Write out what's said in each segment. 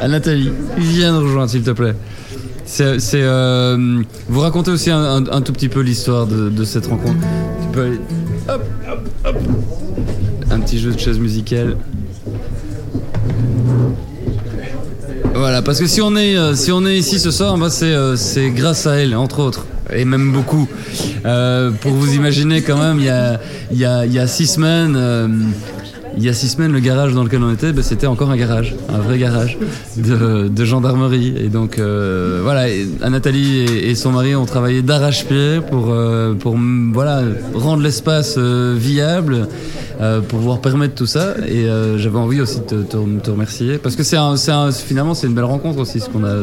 à Nathalie. Viens nous rejoindre, s'il te plaît. C'est, euh, vous racontez aussi un, tout petit peu l'histoire de, cette rencontre. Tu peux aller. Hop, hop, hop. Un petit jeu de chaise musicale. Voilà, parce que si on est, euh, si on est ici ce soir, c'est, euh, grâce à elle, entre autres, et même beaucoup. Euh, pour vous imaginer, quand même, il y a, il y a, six semaines, euh, il y a six semaines, le garage dans lequel on était, bah, c'était encore un garage, un vrai garage de, gendarmerie. Et donc, euh, voilà, et Nathalie et, son mari ont travaillé d'arrache-pied pour, euh, pour voilà, rendre l'espace euh, viable, euh, pour pouvoir permettre tout ça. Et j'avais envie aussi de te, remercier parce que c'est un, un- finalement c'est une belle rencontre aussi, ce qu'on a,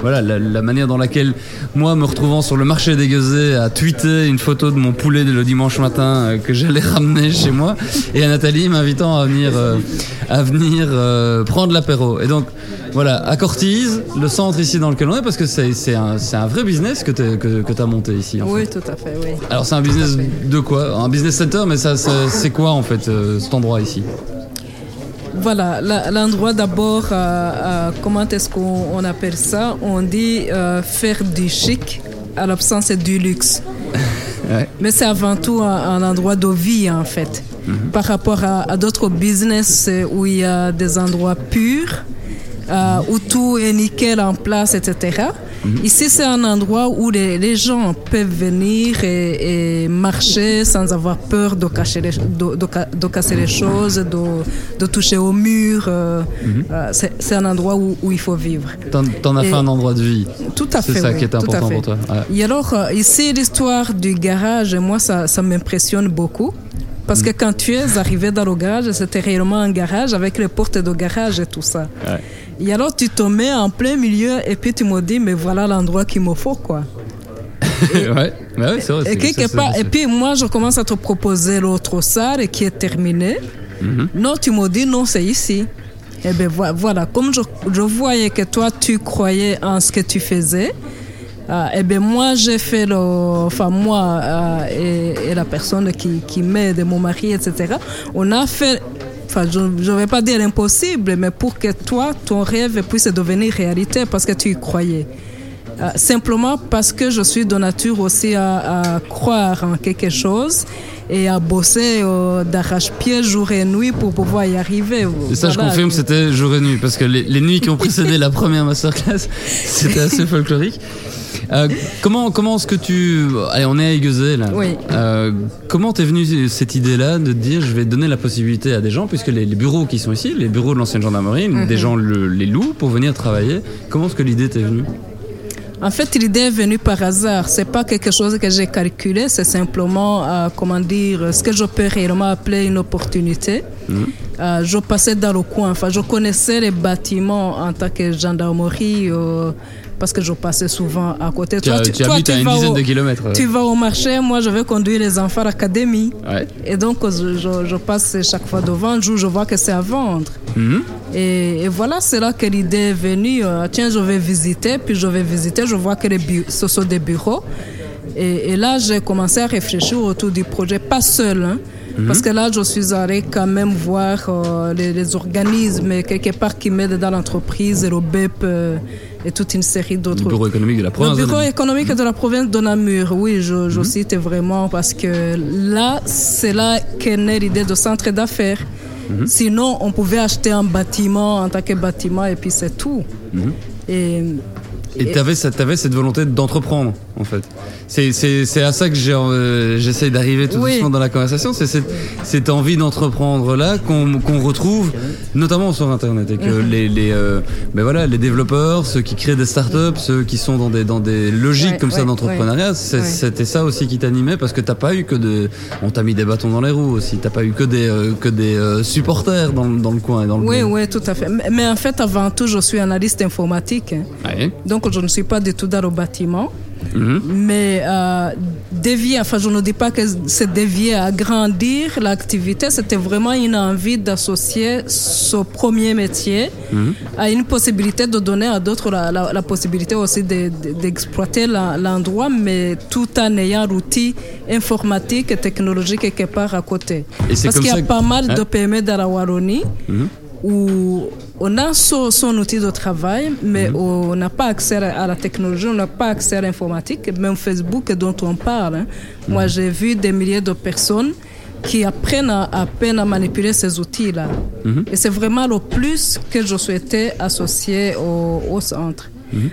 voilà, la, manière dans laquelle moi, me retrouvant sur le marché des Gueusets, à tweeter une photo de mon poulet le dimanche matin que j'allais ramener chez moi, et à Nathalie m'invitant à venir, euh, à venir euh, prendre l'apéro. Et donc voilà, à Cortise, le centre ici dans lequel on est, parce que c'est un, vrai business que tu que, que as monté ici. en fait. Oui, tout à fait, oui. Alors c'est un business de quoi? Un business center, mais ça, c'est quoi en fait euh, cet endroit ici? Voilà, l'endroit d'abord, comment est-ce qu'on on appelle ça? On dit faire du chic à l'absence du luxe. Ouais. Mais c'est avant tout un, un endroit de vie en fait. Par rapport à, à d'autres business où il y a des endroits purs, euh, où tout est nickel en place, etc. Ici, c'est un endroit où les, les gens peuvent venir et, et marcher sans avoir peur de, cacher les, de, de ca- de casser les choses, de, de toucher au mur. euh, euh, c'est c'est un endroit où, où il faut vivre. T'en as Et- fait un endroit de vie. Tout à C'est fait. ça oui, qui est important pour toi. Ouais. Et alors, ici, l'histoire du garage, moi, ça, ça m'impressionne beaucoup. Parce que quand tu es arrivé dans le garage, c'était réellement un garage avec les portes de garage et tout ça. Ouais. Et alors, tu te mets en plein milieu et puis tu me dis, mais voilà l'endroit qu'il me faut, quoi. ouais, ouais, ouais, vrai. Et quelque part, et puis moi, je commence à te proposer l'autre salle qui est terminée. Mhm. Non, tu me dis, non, c'est ici. Et bien vo- voilà, comme je, je voyais que toi, tu croyais en ce que tu faisais, euh, et bien moi, j'ai fait le. Enfin, moi euh, et, et la personne qui, qui m'aide, mon mari, etc., on a fait. Enfin, je ne vais pas dire l'impossible, mais pour que toi, ton rêve puisse devenir réalité parce que tu y croyais. Euh, simplement parce que je suis de nature aussi à, à croire en quelque chose et à bosser euh, d'arrache-pied jour et nuit pour pouvoir y arriver. Et ça, je confirme, c'était jour et nuit, parce que les, les nuits qui ont précédé la première masterclass, c'était assez folklorique. Euh, comment comment est-ce que tu... Allez, on est à Aiguezet, là. Oui. Euh, comment t'es venue cette idée-là de te dire, je vais donner la possibilité à des gens, puisque les, les bureaux qui sont ici, les bureaux de l'ancienne gendarmerie, Mhm. des gens le- les louent pour venir travailler. Comment est-ce que l'idée t'est venue? En fait, l'idée est venue par hasard. C'est pas quelque chose que j'ai calculé. C'est simplement, euh, comment dire, ce que je peux réellement appeler une opportunité. Euh, je passais dans le coin. Enfin, je connaissais les bâtiments en tant que gendarmerie euh, parce que je passais souvent à côté. Tu, as- tu habites à une dizaine au- de kilomètres. Tu vas au marché, moi je vais conduire les enfants à l'académie. Ouais. Et donc je, je- je passe chaque fois devant, je, je vois que c'est à vendre. Mhm. Et, et voilà, c'est là que l'idée est venue. euh, tiens, je vais visiter, puis je vais visiter, je vois que les ce sont des bureaux. Et, et là, j'ai commencé à réfléchir autour du projet, pas seul. hein, Parce que là, je suis allée quand même voir euh, les, les organismes quelque part qui m'aident dans l'entreprise, le BEP euh, et toute une série Le d'autres bureau économique de la province. le bureau économique de la province de Namur, oui, je, je cite vraiment parce que là, c'est là qu'est née l'idée de centre d'affaires. Sinon, on pouvait acheter un bâtiment en tant que bâtiment et puis c'est tout. Et, Et tu avais, cette volonté d'entreprendre, en fait. C'est- à ça que euh, j'essaye d'arriver tout Oui. doucement dans la conversation. C'est cette, cette envie d'entreprendre-là qu'on qu'on retrouve, notamment sur Internet. Et que Mhm. les, les, euh, ben voilà, les développeurs, ceux qui créent des startups, ceux qui sont dans des, dans des logiques Ouais, comme ça d'entrepreneuriat, ouais. c'était ça aussi qui t'animait parce que t'as pas eu que de. On t'a mis des bâtons dans les roues aussi. T'as pas eu que des, euh, que des supporters dans, le- dans le coin et dans le oui, oui, tout à fait. Mais, mais en fait, avant tout, je suis analyste informatique. Ouais. Donc, je ne suis pas du tout dans le bâtiment. Mhm. Mais euh, dévier, enfin je ne dis pas que c'est dévier à grandir l'activité, c'était vraiment une envie d'associer ce premier métier à une possibilité de donner à d'autres la, la- la possibilité aussi de- de- d'exploiter l'endroit, mais tout en ayant l'outil informatique et technologique quelque part à côté. Et Parce qu'il y a que- pas mal de Ouais. PME dans la Wallonie. Où on a son, son outil de travail, mais on n'a pas accès à la technologie, on n'a pas accès à l'informatique, même Facebook dont on parle. hein. Moi, j'ai vu des milliers de personnes qui apprennent à, à peine à manipuler ces outils-là. Et c'est vraiment le plus que je souhaitais associer au, au centre.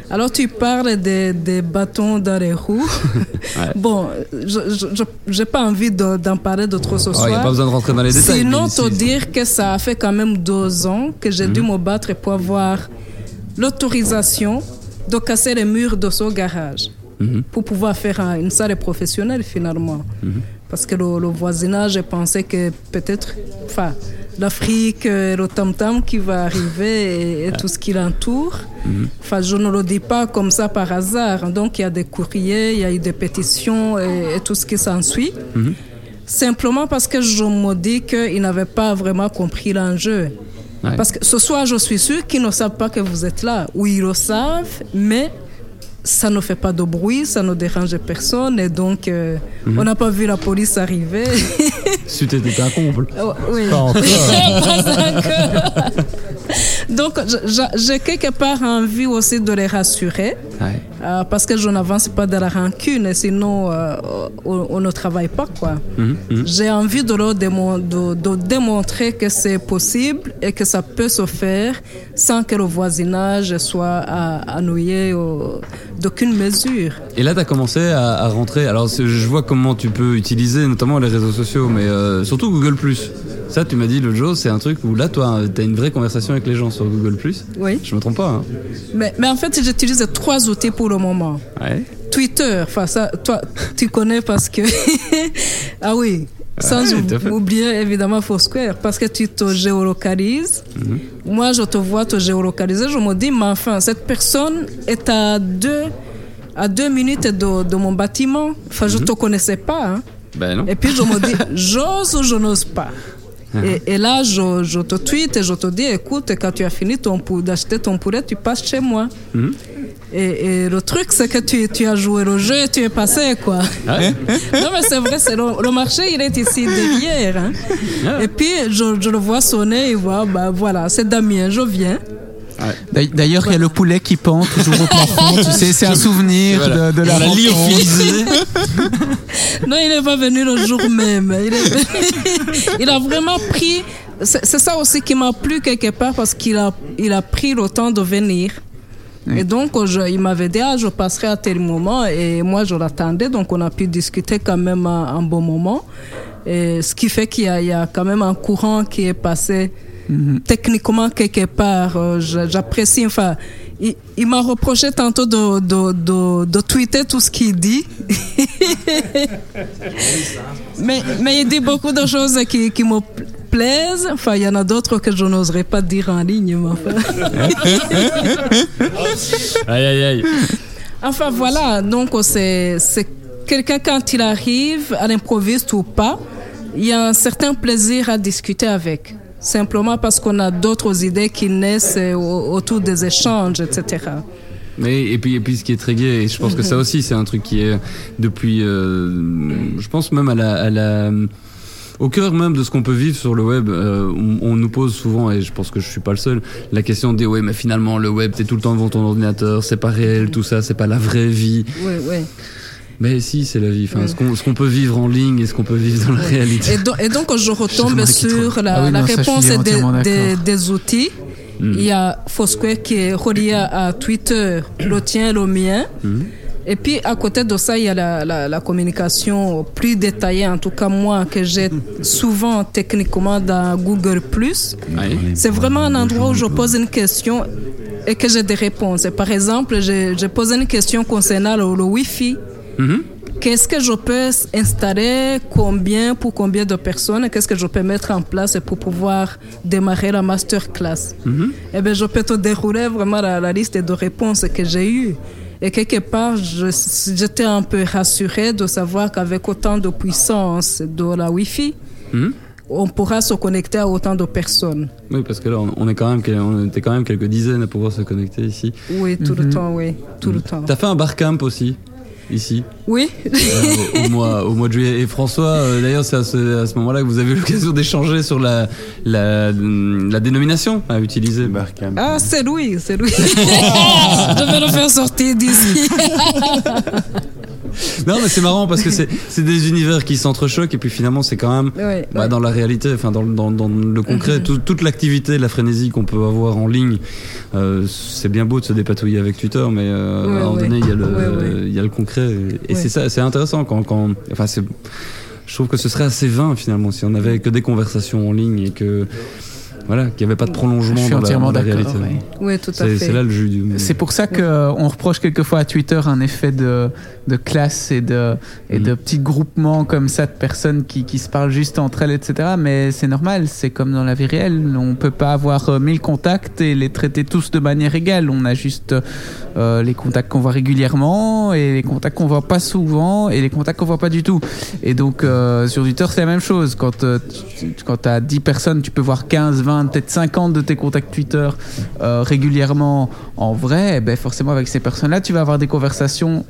Alors tu parles des, des bâtons dans les roues. Bon, je n'ai pas envie de- d'en parler de trop ce Il soir. n'y a pas besoin de rentrer dans les détails. Sinon, te dire que ça a fait quand même deux ans que j'ai dû me battre pour avoir l'autorisation de casser les murs de ce garage pour pouvoir faire un- une salle professionnelle finalement. Parce que le, le voisinage pensait que peut-être, enfin, l'Afrique, euh, le tam-tam qui va arriver et, et tout ce qui l'entoure. Enfin, je ne le dis pas comme ça par hasard. Donc, il y a des courriers, il y a eu des pétitions et, et tout ce qui s'ensuit. Simplement parce que je me dis qu'ils n'avaient pas vraiment compris l'enjeu. Ouais. Parce que ce soir, je suis sûre qu'ils ne savent pas que vous êtes là. Ou ils le savent, mais ça ne fait pas de bruit, ça ne dérange personne. Et donc, euh, on n'a pas vu la police arriver. Été un comble. Oh, oui. Pas encore. Pas encore. Donc, j'ai quelque part envie aussi de les rassurer. Ouais. euh, parce que je n'avance pas de la rancune, sinon euh, on, on ne travaille pas. quoi. Mhm, mhm. J'ai envie de leur démon- de, de démontrer que c'est possible et que ça peut se faire sans que le voisinage soit annuyé d'aucune mesure. Et là, tu as commencé à, à rentrer. Alors, je vois comment tu peux utiliser notamment les réseaux sociaux, mais euh, surtout Google. Ça, tu m'as dit l'autre jour, c'est un truc où là, toi, tu as une vraie conversation avec les gens sur Google. Oui. Je me trompe pas. Hein. Mais, mais en fait, j'utilise trois outils pour le moment. Ouais. Twitter, enfin ça, toi, tu connais parce que ah oui, sans Ouais, oublier évidemment Foursquare parce que tu te géolocalises. Mhm. Moi, je te vois te géolocaliser, je me dis, mais enfin, cette personne est à deux à deux minutes de, de mon bâtiment. Enfin, Mhm. je te connaissais pas. hein. Ben non. Et puis je me dis, j'ose ou je n'ose pas? Et, et là, je, je te tweete et je te dis, écoute, quand tu as fini d'acheter ton poulet, tu passes chez moi. Mhm. Et, et le truc, c'est que tu, tu as joué le jeu et tu es passé, quoi. Ah non, mais c'est vrai, le, le marché, il est ici derrière. hein. Ah. Et puis, je, je le vois sonner, il voit, bah voilà, c'est Damien, je viens. D'ail- D'ailleurs, il y a le poulet qui pend toujours au plafond. tu sais, c'est un souvenir Voilà. de, de la l'a. Non, il n'est pas venu le jour même. Il, est venu- il a vraiment pris. C'est ça aussi qui m'a plu quelque part parce qu'il a, il a pris le temps de venir. Et donc, je- il m'avait dit, ah, je passerai à tel moment. Et moi, je l'attendais. Donc, on a pu discuter quand même un, un bon moment. Et ce qui fait qu'il y a quand même un courant qui est passé techniquement quelque part. Euh, J'apprécie. Enfin, il, il m'a reproché tantôt de, de, de, de tweeter tout ce qu'il dit. mais, mais il dit beaucoup de choses qui, qui me pla- plaisent. Enfin, il y en a d'autres que je n'oserais pas dire en ligne. Mais enfin. Aïe, aïe, aïe. Enfin voilà, donc c'est c'est quelqu'un quand il arrive, à l'improviste ou pas, il y a un certain plaisir à discuter avec. Simplement parce qu'on a d'autres idées qui naissent euh, au- autour des échanges, etc. Mais et puis et puis ce qui est très gai, et je pense que ça aussi c'est un truc qui est depuis, euh, je pense même à la, à la au cœur même de ce qu'on peut vivre sur le web, euh, on, on nous pose souvent, et je pense que je suis pas le seul, la question des ouais mais finalement le web t'es tout le temps devant ton ordinateur, c'est pas réel, tout ça, c'est pas la vraie vie. Oui, oui. Mais si c'est la vie, enfin ce qu'on ce qu'on peut vivre en ligne et ce qu'on peut vivre dans la réalité. Et, donc- et donc, je retombe sur la, Ah oui, la non, ça, je suis réponse des, des, outils. Mm. Il y a Foursquare qui est relié à Twitter, le tien, le mien. Mm. Et puis, à côté de ça, il y a la, la, la communication plus détaillée, en tout cas moi, que j'ai souvent techniquement dans Google ⁇ c'est vraiment un endroit où je pose une question et que j'ai des réponses. Et par exemple, j'ai j'ai posé une question concernant le, le Wi-Fi. Mhm. Qu'est-ce que je peux installer, combien, pour combien de personnes, qu'est-ce que je peux mettre en place pour pouvoir démarrer la masterclass Mhm. Eh bien, je peux te dérouler vraiment la, la liste de réponses que j'ai eues. Et quelque part, j'étais un peu rassurée de savoir qu'avec autant de puissance de la Wi-Fi, Mhm. on pourra se connecter à autant de personnes. Oui parce que là on on est quand même on était quand même quelques dizaines à pouvoir se connecter ici. Oui, tout le temps, oui, tout le temps. T'as fait un barcamp aussi. Ici Oui. euh, au, mois, au mois de juillet. Et François, euh, d'ailleurs, c'est à ce, moment-là que vous avez eu l'occasion d'échanger sur la, la, la dénomination à utiliser. Barkham. Ah, c'est lui, c'est lui. Je vais le faire sortir d'ici. Non, mais c'est marrant parce que c'est des univers qui s'entrechoquent et puis finalement, c'est quand même Ouais, bah, ouais. dans la réalité, enfin dans, dans, dans le concret, tout- toute l'activité, la frénésie qu'on peut avoir en ligne, euh, c'est bien beau de se dépatouiller avec Twitter, mais euh, Ouais, à un moment donné, il y a le, il y a le concret et, et c'est ça, c'est intéressant quand, quand, enfin je trouve que ce serait assez vain finalement si on avait que des conversations en ligne et que voilà, qu'il n'y avait pas de prolongement Je suis dans la, entièrement dans la d'accord. réalité. ouais. Oui, tout à C'est fait. c'est là le jeu du. C'est pour ça qu'on reproche quelquefois à Twitter un effet de, de classe et, de, et de petits groupements comme ça de personnes qui, qui se parlent juste entre elles, etc. Mais c'est normal, c'est comme dans la vie réelle. On peut pas avoir euh, mille contacts et les traiter tous de manière égale. On a juste euh, les contacts qu'on voit régulièrement et les contacts qu'on voit pas souvent et les contacts qu'on voit pas du tout. Et donc euh, sur Twitter, c'est la même chose. Quand, euh, tu quand as 10 personnes, tu peux voir 15, 20, peut-être 50 de tes contacts Twitter euh, régulièrement en vrai. eh Ben forcément, avec ces personnes-là, tu vas avoir des conversations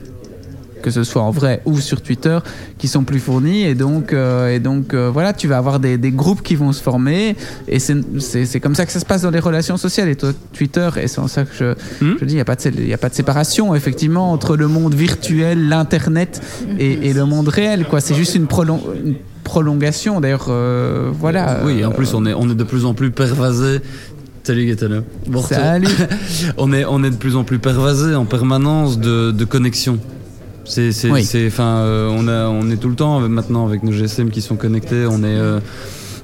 que ce soit en vrai ou sur Twitter, qui sont plus fournies. Et donc, euh, et donc euh, voilà, tu vas avoir des, des groupes qui vont se former. Et c'est comme ça que ça se passe dans les relations sociales. Et toi, Twitter, et c'est en ça que je, Hmm je dis, il n'y a, pas de y a pas de séparation, effectivement, entre le monde virtuel, l'Internet et, et le monde réel. C'est juste une, prolon- une prolongation. D'ailleurs, euh, voilà. Oui, en plus on est on est de plus en plus pervasé. Salut Gaetano. Bon. Salut. on est on est de plus en plus pervasé en permanence de, de connexions. C'est c'est Oui. c'est enfin euh, on a on est tout le temps maintenant avec nos GSM qui sont connectés, on est euh,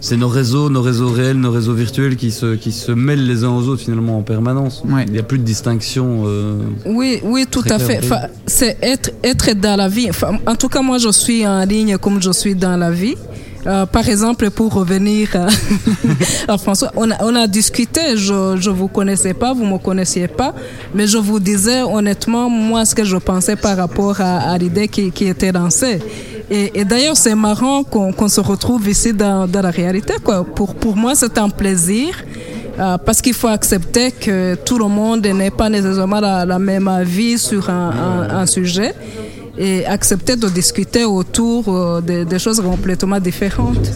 c'est nos réseaux, nos réseaux réels, nos réseaux virtuels qui se qui se mêlent les uns aux autres finalement en permanence. Ouais. Il n'y a plus de distinction. euh, Oui, oui, tout à fait. Enfin, c'est être, être dans la vie. Enfin, en tout cas, moi, je suis en ligne comme je suis dans la vie. Euh, par exemple, pour revenir à, à François, on a, on a discuté, je ne vous connaissais pas, vous ne me connaissiez pas, mais je vous disais honnêtement, moi, ce que je pensais par rapport à, à l'idée qui, qui était lancée. Et, d'ailleurs, c'est marrant qu'on se retrouve ici dans, la réalité. Quoi. Pour, moi, c'est un plaisir. Euh, parce qu'il faut accepter que tout le monde n'est pas nécessairement la, même avis sur un, sujet et accepter de discuter autour euh, de- des choses complètement différentes.